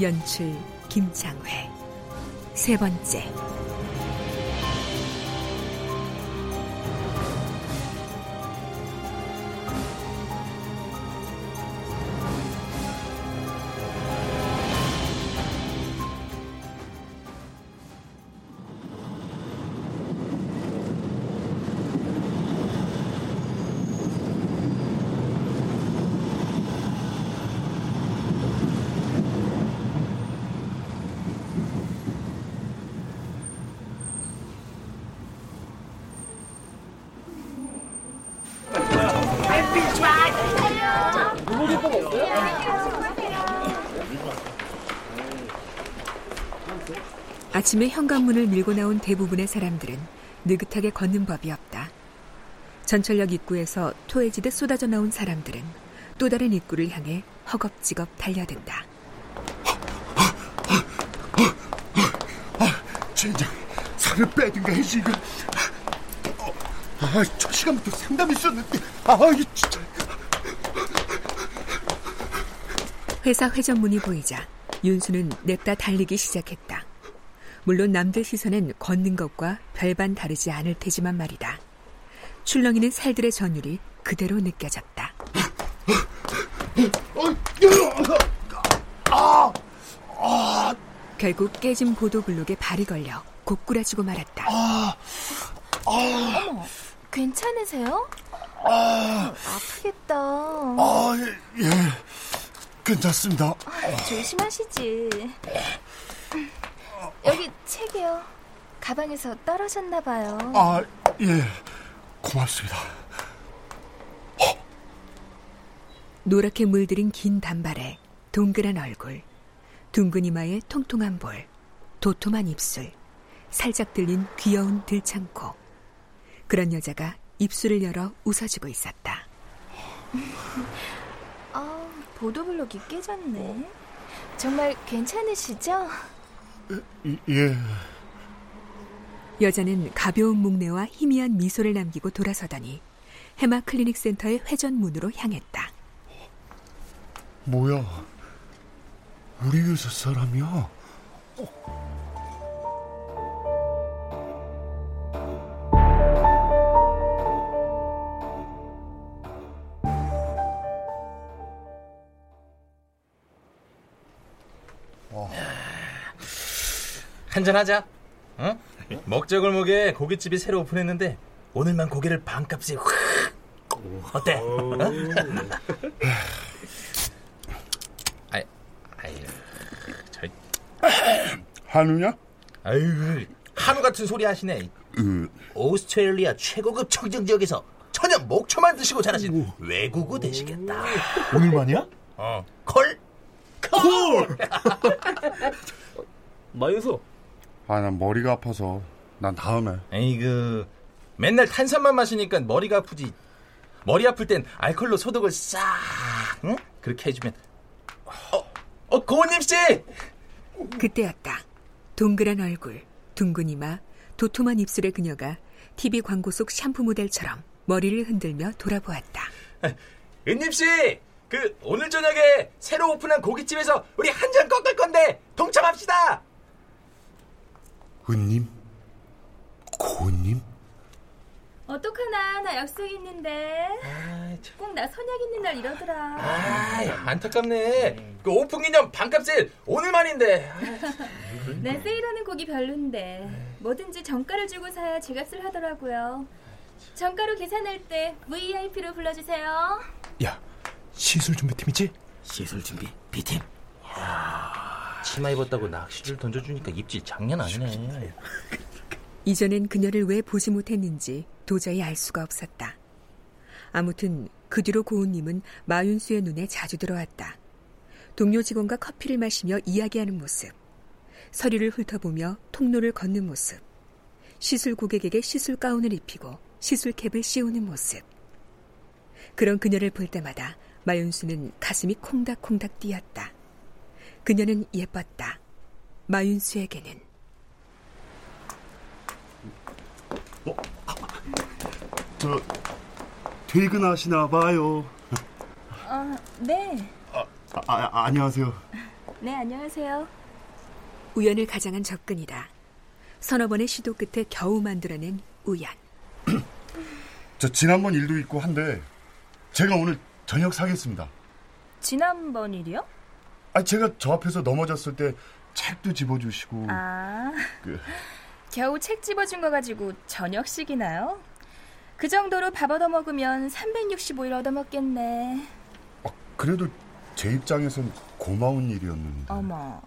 연출 김창회. 세 번째 아침에 현관문을 밀고 나온 대부분의 사람들은 느긋하게 걷는 법이 없다. 전철역 입구에서 토해지듯 쏟아져 나온 사람들은 또 다른 입구를 향해 허겁지겁 달려든다. 젠장 살을 빼든가 해지 이거. 아, 저 시간부터 상담 있었는데. 아, 이 진짜. 회사 회전문이 보이자 윤수는 냅다 달리기 시작했다. 물론 남들 시선엔 걷는 것과 별반 다르지 않을 테지만 말이다. 출렁이는 살들의 전율이 그대로 느껴졌다. 결국 깨진 보도 블록에 발이 걸려 고꾸라지고 말았다. 어머, 괜찮으세요? 아, 아프겠다. 아, 예, 괜찮습니다. 조심하시지. 여기 책이요. 가방에서 떨어졌나 봐요. 아, 예, 고맙습니다. 노랗게 물들인 긴 단발에 동그란 얼굴, 둥근 이마에 통통한 볼, 도톰한 입술, 살짝 들린 귀여운 들창코. 그런 여자가 입술을 열어 웃어주고 있었다. 아, 보도블록이 깨졌네. 정말 괜찮으시죠? 예, 여자는 가벼운 목례와 희미한 미소를 남기고 돌아서더니 해마 클리닉 센터의 회전 문으로 향했다. 뭐야? 우리 회사 사람이야? 한잔하자. 어? 먹자골목에 고깃집이 새로 오픈했는데 오늘만 고기를 반값에 확. 어때? 어? 아이, 아이, 저, 한우냐? 아유, 한우 같은 소리 하시네. 으, 오스트레일리아 최고급 청정 지역에서 천연 목초만 드시고 자라신 외국우 되시겠다. 오늘만이야? 어, 콜, 콜. 마윤수 아, 난 머리가 아파서. 난 다음에. 에이그 맨날 탄산만 마시니까 머리가 아프지. 머리 아플 땐 알콜로 소독을 싹, 응? 그렇게 해주면. 어, 어, 고은님 씨. 그때였다. 동그란 얼굴, 둥근 이마, 도톰한 입술의 그녀가 TV 광고 속 샴푸 모델처럼 머리를 흔들며 돌아보았다. 은님 씨, 그 오늘 저녁에 새로 오픈한 고깃집에서 우리 한 잔 꺾을 건데 동참합시다. 은님? 고은님? 어떡하나 나 약속 있는데 아, 참. 꼭나 선약 있는 날 이러더라 아, 안타깝네. 그 오픈 기념 반값 세일 오늘만인데. 내 세일하는 곡이 별론데 뭐든지 정가를 주고 사야 제값을 하더라고요 정가로 계산할 때 VIP로 불러주세요 야, 시술 준비팀이지? 시술 준비 B팀. 치마 입었다고 낚시를 던져주니까 입질 장난 아니네. 이전엔 그녀를 왜 보지 못했는지 도저히 알 수가 없었다. 아무튼 그 뒤로 고은님은 마윤수의 눈에 자주 들어왔다. 동료 직원과 커피를 마시며 이야기하는 모습, 서류를 훑어보며 통로를 걷는 모습, 시술 고객에게 시술 가운을 입히고 시술 캡을 씌우는 모습. 그런 그녀를 볼 때마다 마윤수는 가슴이 콩닥콩닥 뛰었다. 그녀는 예뻤다. 마윤수에게는. 저 퇴근하시나 봐요. 아, 네. 아, 아, 안녕하세요. 네, 안녕하세요. 우연을 가장한 접근이다. 서너 번의 시도 끝에 겨우 만들어낸 우연. 저 지난번 일도 있고 한데 제가 오늘 저녁 사겠습니다. 지난번 일이요? 아, 제가 저 앞에서 넘어졌을 때 책도 집어주시고 아, 그, 겨우 책 집어준 거 가지고 저녁식이나요? 그 정도로 밥 얻어먹으면 365일 얻어먹겠네. 아, 그래도 제 입장에선 고마운 일이었는데. 어머,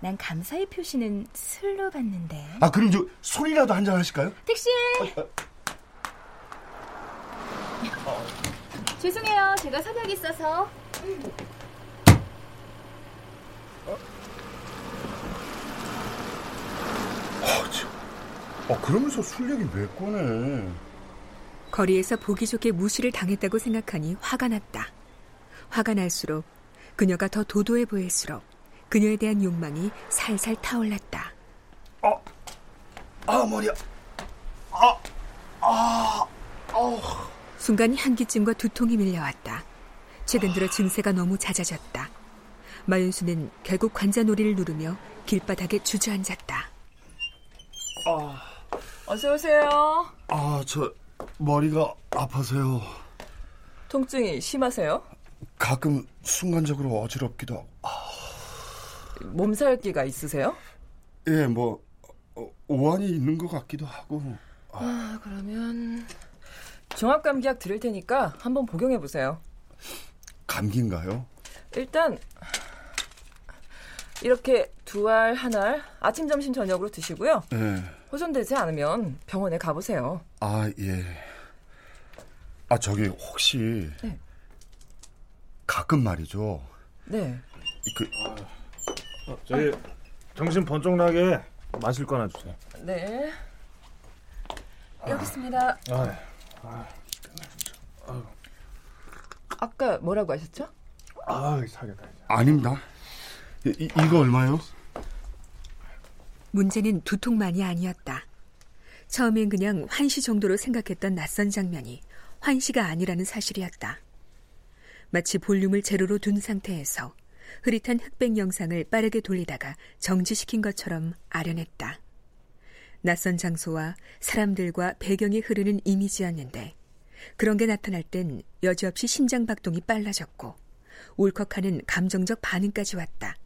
난 감사의 표시는 술로 받는데. 아, 그럼 저 술이라도 한 잔 하실까요? 택시! 죄송해요. 제가 선약 있어서. 아, 참. 아, 그러면서 술 얘기 왜 꺼내? 거리에서 보기 좋게 무시를 당했다고 생각하니 화가 났다. 화가 날수록 그녀가 더 도도해 보일수록 그녀에 대한 욕망이 살살 타올랐다. 아, 머리야. 아, 아, 아우. 순간 한기증과 두통이 밀려왔다. 최근 들어 증세가 너무 잦아졌다. 마윤수는 결국 관자놀이를 누르며 길바닥에 주저앉았다. 어서 오세요. 아, 저 머리가 아파서요. 통증이 심하세요? 가끔 순간적으로 어지럽기도 하고. 몸살기가 있으세요? 예, 뭐 어, 오한이 있는 것 같기도 하고. 아, 그러면 종합감기약 드릴 테니까 한번 복용해 보세요. 감기인가요? 일단 이렇게 두 알 한 알 아침, 점심, 저녁으로 드시고요. 예. 호전되지 않으면 병원에 가보세요. 아, 예. 아, 저기 혹시 네. 가끔 말이죠. 네. 그 저희 정신 번쩍 나게 마실 거 하나 주세요. 네. 여기 있습니다. 아, 아까 뭐라고 하셨죠? 아, 사겠다. 아닙니다. 이, 이- 이거 얼마요? 문제는 두통만이 아니었다. 처음엔 그냥 환시 정도로 생각했던 낯선 장면이 환시가 아니라는 사실이었다. 마치 볼륨을 제로로 둔 상태에서 흐릿한 흑백 영상을 빠르게 돌리다가 정지시킨 것처럼 아련했다. 낯선 장소와 사람들과 배경이 흐르는 이미지였는데 그런 게 나타날 땐 여지없이 심장 박동이 빨라졌고 울컥하는 감정적 반응까지 왔다.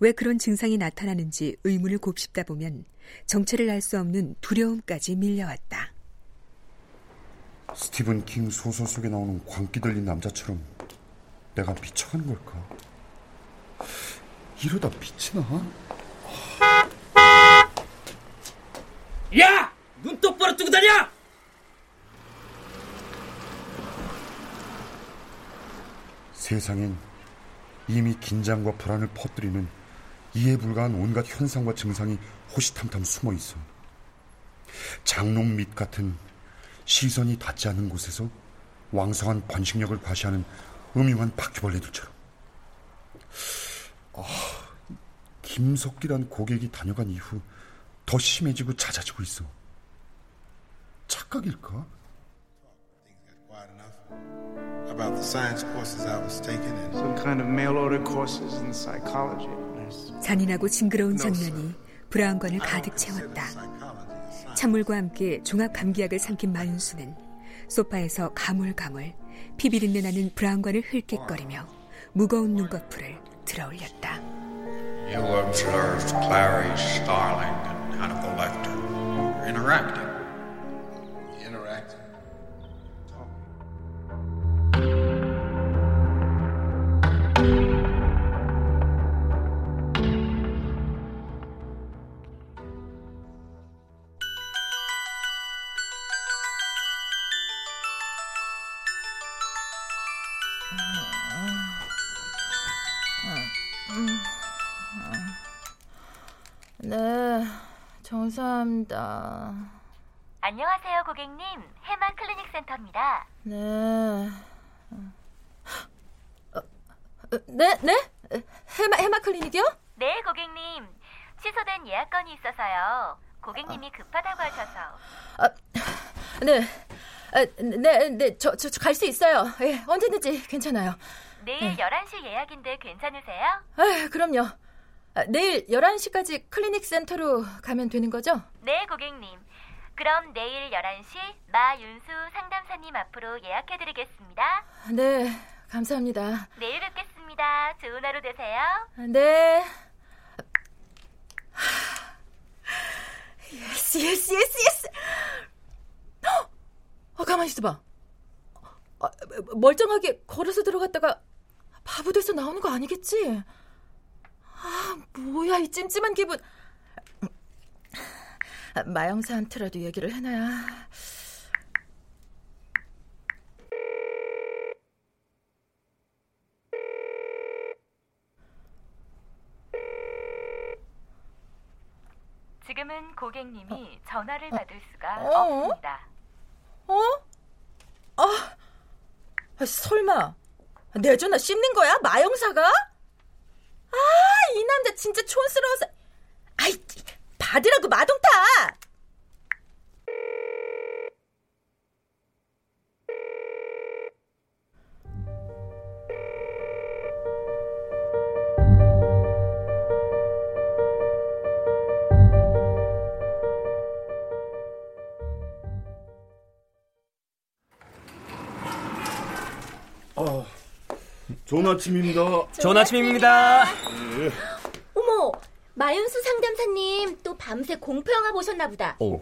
왜 그런 증상이 나타나는지 의문을 곱씹다 보면 정체를 알 수 없는 두려움까지 밀려왔다. 스티븐 킹 소설 속에 나오는 광기 들린 남자처럼 내가 미쳐가는 걸까? 이러다 미치나? 야! 눈 똑바로 뜨고 다녀! 세상엔 이미 긴장과 불안을 퍼뜨리는 이해 불가한 온갖 현상과 증상이 호시탐탐 숨어 있어. 장롱 밑 같은 시선이 닿지 않는 곳에서 왕성한 번식력을 과시하는 음흉한 바퀴벌레들처럼. 아, 김석기란 고객이 다녀간 이후 더 심해지고 잦아지고 있어. 착각일까? about the science courses I was taking and some kind of mail order courses in psychology. 잔인하고 징그러운 장면이 브라운관을 가득 채웠다. 찬물과 함께 종합 감기약을 삼킨 마윤수는 소파에서 가물가물 피비린내 나는 브라운관을 흘끗거리며 무거운 눈꺼풀을 들어올렸다. You observed Clarice Starling and Hannibal Lecter. Interacting. 정사합니다. 안녕하세요, 고객님. 해만 클리닉 센터입니다. 네. 어, 어, 네, 네? 해마, 해마 클리닉이요? 네, 고객님. 취소된 예약 건이 있어서요. 고객님이 급하다고 하셔서. 아, 네. 아, 네, 네, 저, 저, 갈 수 있어요. 예, 언제든지 괜찮아요. 내일 네. 11시 예약인데 괜찮으세요? 아, 그럼요. 아, 내일 11시까지 클리닉 센터로 가면 되는 거죠? 네, 고객님. 그럼 내일 11시 마윤수 상담사님 앞으로 예약해드리겠습니다. 네, 감사합니다. 내일 뵙겠습니다. 좋은 하루 되세요. 네. yes, yes, yes, yes. 어, 가만히 있어봐. 아, 멀쩡하게 걸어서 들어갔다가 바보 돼서 나오는 거 아니겠지? 아, 뭐야, 이 찜찜한 기분. 아, 마영사한테라도 얘기를 해놔야. 지금은 고객님이 전화를 받을 수가 어? 없습니다. 어? 아, 아, 설마 내 전화 씹는 거야? 마영사가? 아, 이 남자 진짜 촌스러워서. 아이, 받으라고 마동 타! 좋은 아침입니다. 좋은 아침입니다. 예. 어머, 마윤수 상담사님 또 밤새 공포 영화 보셨나 보다. 어,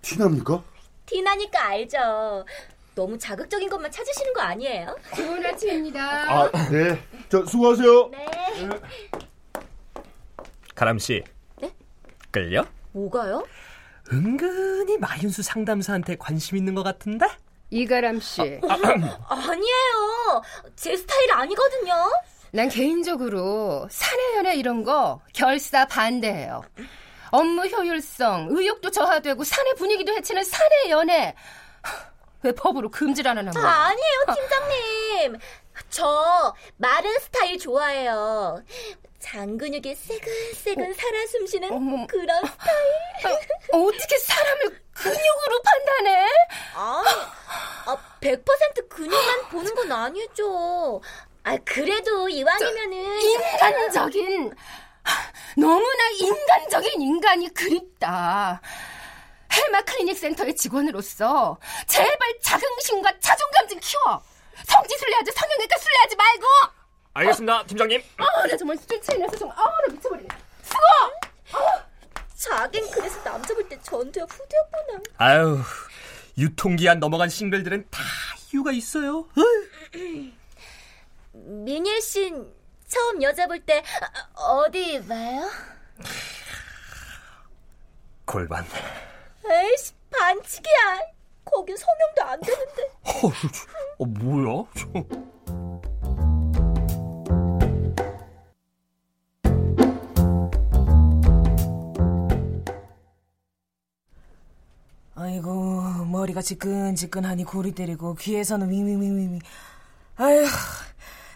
티납니까? 티나니까 알죠. 너무 자극적인 것만 찾으시는 거 아니에요? 좋은 아침입니다. 아, 네. 저 수고하세요. 네. 가람 씨. 네? 끌려? 뭐가요? 은근히 마윤수 상담사한테 관심 있는 것 같은데? 이가람 씨. 아니에요. 제 스타일 아니거든요. 난 개인적으로 사내 연애 이런 거 결사 반대해요. 업무 효율성, 의욕도 저하되고 사내 분위기도 해치는 사내 연애. 왜 법으로 금지를 안 아, 거야? 아니에요, 팀장님. 저 마른 스타일 좋아해요. 장근육에 새근새근 살아 숨쉬는 그런 스타일. 어, 어떻게 사람을 근육으로 판단해? 아니, 아, 100% 근육만 보는 건 아니죠. 아, 그래도 이왕이면은. 인간적인, 너무나 인간적인 인간이 그립다. 헬마 클리닉 센터의 직원으로서 제발 자긍심과 자존감 좀 키워. 성지 순례 하지 성형외과 순례 하지 말고. 알겠습니다, 팀장님. 아, 나 정말 술 취해서 정말 아우 나 미쳐버리네. 수고. 자긴 그래서 남자 볼 때 전투야 후대였구나. 아유, 유통기한 넘어간 싱글들은 다 이유가 있어요. 민일 씨 처음 여자 볼 때 어디 봐요? 골반. 에이씨 반칙이야. 거긴 성형도 안 되는데. 어, 어 뭐야? 저... 아이고 머리가 지끈지끈하니 고리 때리고 귀에서는 윙윙윙윙. 아휴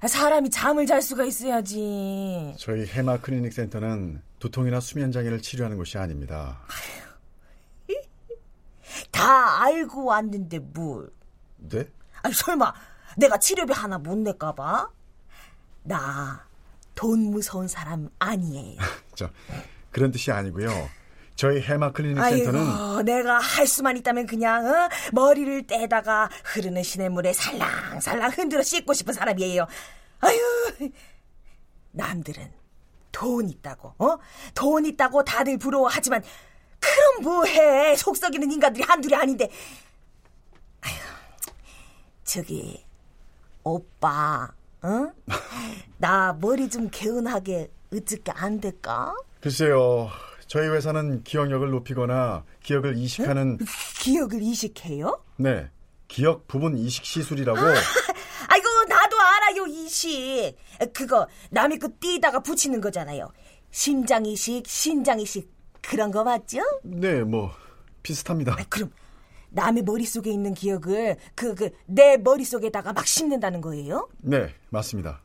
사람이 잠을 잘 수가 있어야지. 저희 해마 클리닉 센터는 두통이나 수면 장애를 치료하는 곳이 아닙니다. 다 알고 왔는데 뭘? 네? 아니 설마 내가 치료비 하나 못 낼까봐? 나 돈 무서운 사람 아니에요. 저 그런 뜻이 아니고요. 저희 해마 클리닉 아이고, 센터는 내가 할 수만 있다면 그냥 어? 머리를 떼다가 흐르는 시냇물에 살랑살랑 흔들어 씻고 싶은 사람이에요. 아유, 남들은 돈 있다고, 어? 돈 있다고 다들 부러워하지만 그럼 뭐해? 속 썩이는 인간들이 한둘이 아닌데. 아유, 저기 오빠, 어? 나 머리 좀 개운하게 어떻게 안 될까? 글쎄요. 저희 회사는 기억력을 높이거나 기억을 이식하는 기억을 이식해요? 네 기억 부분 이식 시술이라고 아이고 나도 알아요 이식 그거 남의 거 띄다가 붙이는 거잖아요 심장 이식 신장 이식 그런 거 맞죠? 네 뭐 비슷합니다. 그럼 남의 머릿속에 있는 기억을 그 그 내 머릿속에다가 막 심는다는 거예요? 네 맞습니다.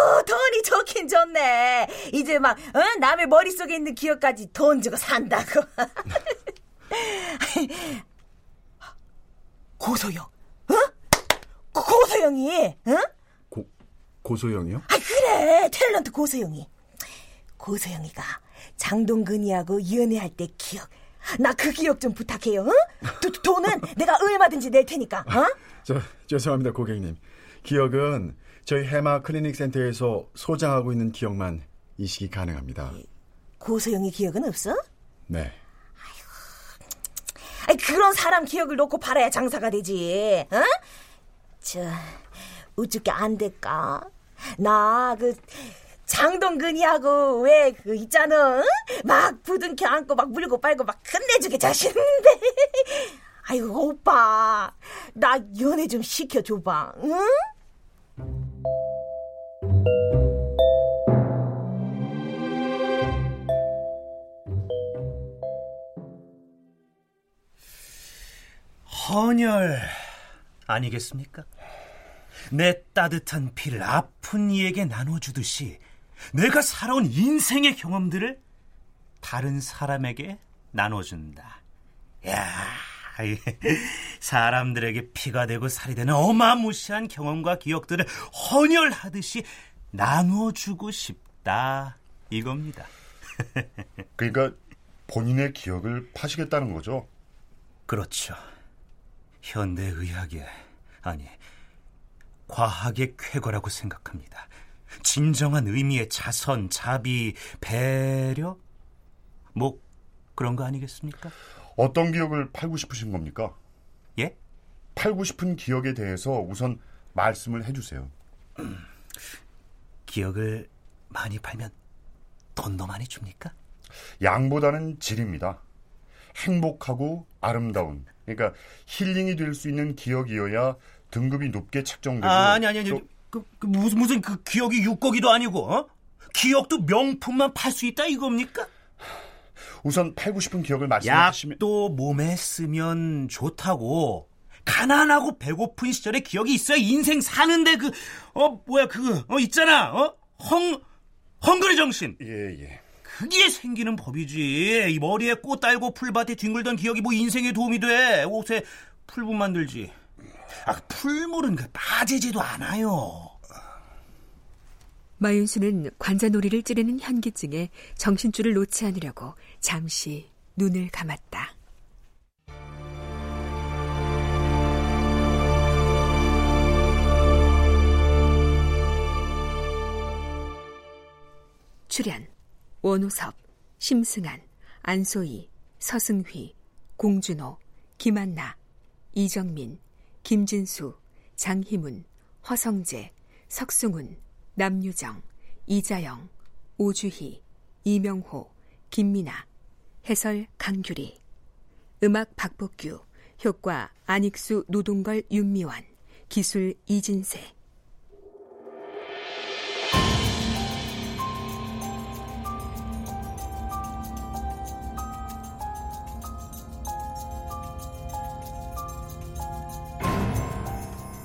아이고 돈이 좋긴 좋네 이제 막 어? 남의 머릿속에 있는 기억까지 돈 주고 산다고 고소영 어? 고- 고소영이 어? 고소영이요? 아 그래 탤런트 고소영이 고소영이가 장동근이하고 연애할 때 기억 나 그 기억 좀 부탁해요 어? 도, 돈은 내가 얼마든지 낼 테니까 어? 저 죄송합니다 고객님. 기억은 저희 해마 클리닉 센터에서 소장하고 있는 기억만 이식이 가능합니다. 고소영이 기억은 없어? 네. 아이, 그런 사람 기억을 놓고 팔아야 장사가 되지 어? 저 어떻게 안 될까? 나 그 장동근이하고 왜 그 있잖아 어? 막 부둥켜 안고 막 물고 빨고 막 끝내주게 자신 있는데 아이고 오빠 나 연애 좀 시켜줘봐 응? 헌혈 아니겠습니까? 내 따뜻한 피를 아픈 이에게 나눠주듯이 내가 살아온 인생의 경험들을 다른 사람에게 나눠준다. 야, 이 사람들에게 피가 되고 살이 되는 어마무시한 경험과 기억들을 헌혈하듯이 나눠주고 싶다. 이겁니다. 그러니까 본인의 기억을 파시겠다는 거죠? 그렇죠. 현대의학의 아니 과학의 쾌거라고 생각합니다. 진정한 의미의 자선, 자비, 배려 뭐 그런 거 아니겠습니까? 어떤 기억을 팔고 싶으신 겁니까? 예? 팔고 싶은 기억에 대해서 우선 말씀을 해주세요. 기억을 많이 팔면 돈도 많이 줍니까? 양보다는 질입니다. 행복하고 아름다운, 그러니까 힐링이 될 수 있는 기억이어야 등급이 높게 책정되고. 아, 아니 아니 아니 또 그, 그 무슨 무슨 그 기억이 육고기도 아니고 어? 기억도 명품만 팔 수 있다 이겁니까? 우선 팔고 싶은 기억을 말씀해 주시면 약도 몸에 쓰면 좋다고 가난하고 배고픈 시절의 기억이 있어야 인생 사는데 그 어 뭐야 그거 어 있잖아 어 헝 헝그리 정신 예 예. 그게 생기는 법이지. 이 머리에 꽃 달고 풀밭에 뒹굴던 기억이 뭐 인생에 도움이 돼? 옷에 풀분 만들지? 아 풀물은 그 빠지지도 않아요. 마윤수는 관자놀이를 찌르는 현기증에 정신줄을 놓지 않으려고 잠시 눈을 감았다. 출연 원우섭, 심승한, 안소희, 서승휘, 공준호, 김한나, 이정민, 김진수, 장희문, 허성재, 석승훈, 남유정, 이자영, 오주희, 이명호, 김미나, 해설 강규리, 음악 박복규, 효과 안익수, 노동걸, 윤미원, 기술 이진세.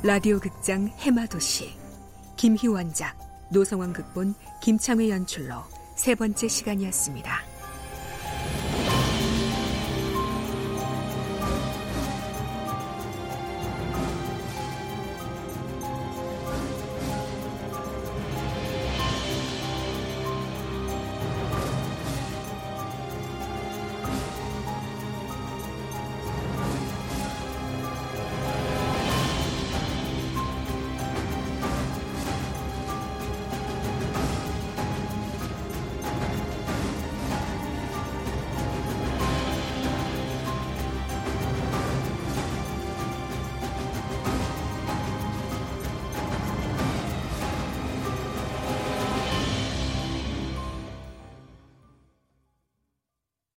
라디오 극장 해마도시 김희원작 노성원 극본 김창회 연출로 세 번째 시간이었습니다.